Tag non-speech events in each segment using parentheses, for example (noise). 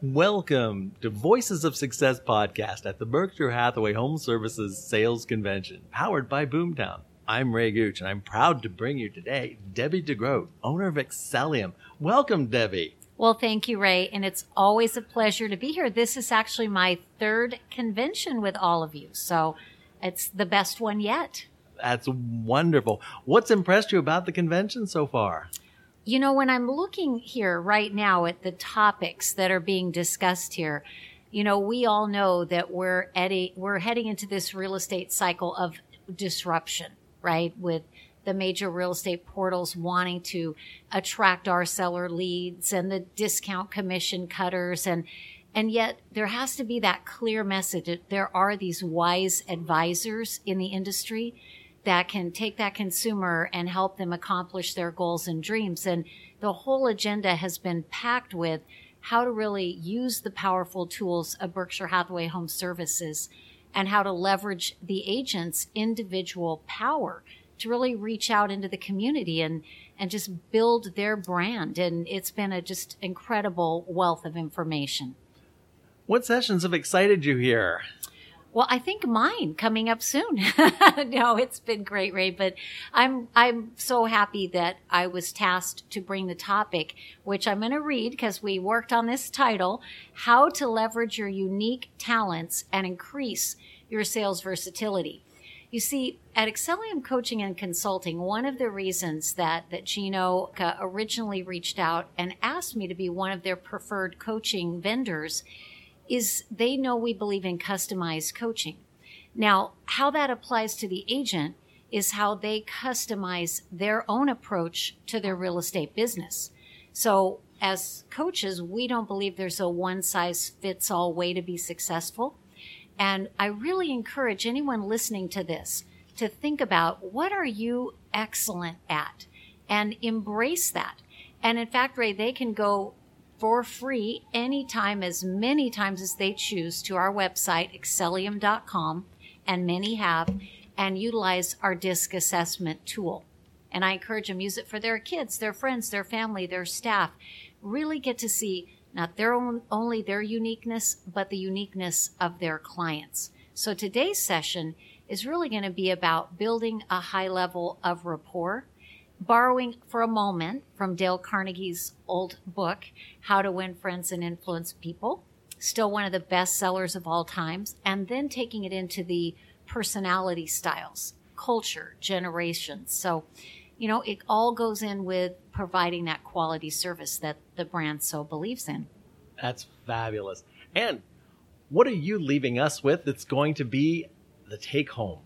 Welcome to Voices of Success podcast at the Berkshire Hathaway Home Services Sales Convention, powered by Boomtown. I'm Ray Gooch, and I'm proud to bring you today Debbie De Grote, owner of Excellium. Welcome, Debbie. Well, thank you, Ray, and it's always a pleasure to be here. This is actually my third convention with all of you, so it's the best one yet. That's wonderful. What's impressed you about the convention so far? You know, when I'm looking here right now at the topics that are being discussed here, you know, we all know that we're at a, we're heading into this real estate cycle of disruption, right? With the major real estate portals wanting to attract our seller leads and the discount commission cutters and and yet there has to be that clear message that there are these wise advisors in the industry that can take that consumer and help them accomplish their goals and dreams. And the whole agenda has been packed with how to really use the powerful tools of Berkshire Hathaway Home Services and how to leverage the agent's individual power to really reach out into the community and and just build their brand and it's been a just incredible wealth of information. What sessions have excited you here? Well, I think mine coming up soon. (laughs) no, it's been great, Ray, but I'm I'm so happy that I was tasked to bring the topic, which I'm going to read because we worked on this title: "How to Leverage Your Unique Talents and Increase Your Sales Versatility." You see, at Excellium Coaching and Consulting, one of the reasons that that Gino originally reached out and asked me to be one of their preferred coaching vendors is they know we believe in customized coaching. Now, how that applies to the agent is how they customize their own approach to their real estate business. So, as coaches, we don't believe there's a one size fits all way to be successful. And I really encourage anyone listening to this to think about what are you excellent at and embrace that. And in fact, Ray, they can go for free anytime, as many times as they choose, to our website, excellium.com, and many have, and utilize our DISC assessment tool. And I encourage them use it for their kids, their friends, their family, their staff. Really get to see not their own, only their uniqueness, but the uniqueness of their clients. So today's session is really going to be about building a high level of rapport borrowing for a moment from Dale Carnegie's old book, How to Win Friends and Influence People, still one of the best sellers of all times, and then taking it into the personality styles, culture, generations. So, you know, it all goes in with providing that quality service that the brand so believes in. That's fabulous. And what are you leaving us with that's going to be the take home?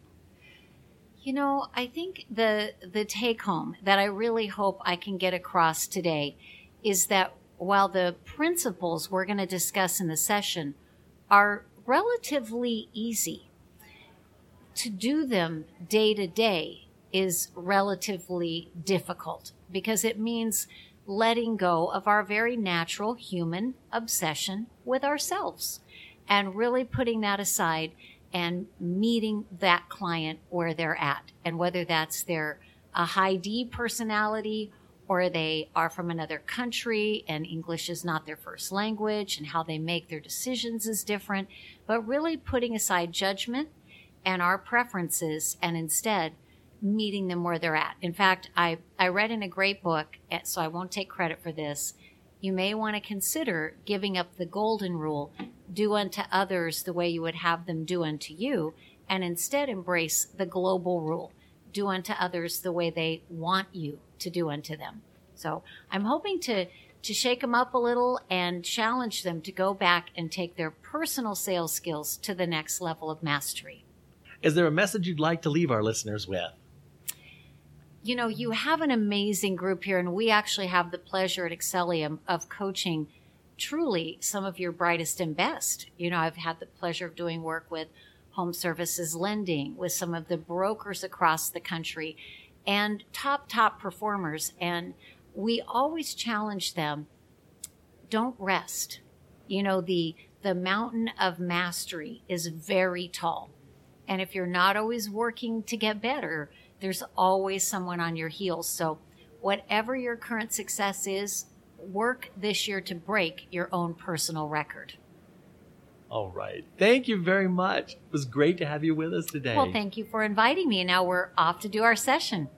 You know, I think the the take home that I really hope I can get across today is that while the principles we're going to discuss in the session are relatively easy, to do them day to day is relatively difficult because it means letting go of our very natural human obsession with ourselves and really putting that aside and meeting that client where they're at and whether that's their a high D personality or they are from another country and English is not their first language and how they make their decisions is different, but really putting aside judgment and our preferences and instead meeting them where they're at. In fact, I, I read in a great book, eh, so I won't take credit for this. You may want to consider giving up the golden rule do unto others the way you would have them do unto you, and instead embrace the global rule do unto others the way they want you to do unto them. So I'm hoping to to shake them up a little and challenge them to go back and take their personal sales skills to the next level of mastery. Is there a message you'd like to leave our listeners with? You know, you have an amazing group here, and we actually have the pleasure at Excellium of coaching truly some of your brightest and best. You know, I've had the pleasure of doing work with home services lending, with some of the brokers across the country, and top, top performers. And we always challenge them don't rest. You know, the, the mountain of mastery is very tall. And if you're not always working to get better, there's always someone on your heels. So, whatever your current success is, work this year to break your own personal record. All right. Thank you very much. It was great to have you with us today. Well, thank you for inviting me. And now we're off to do our session.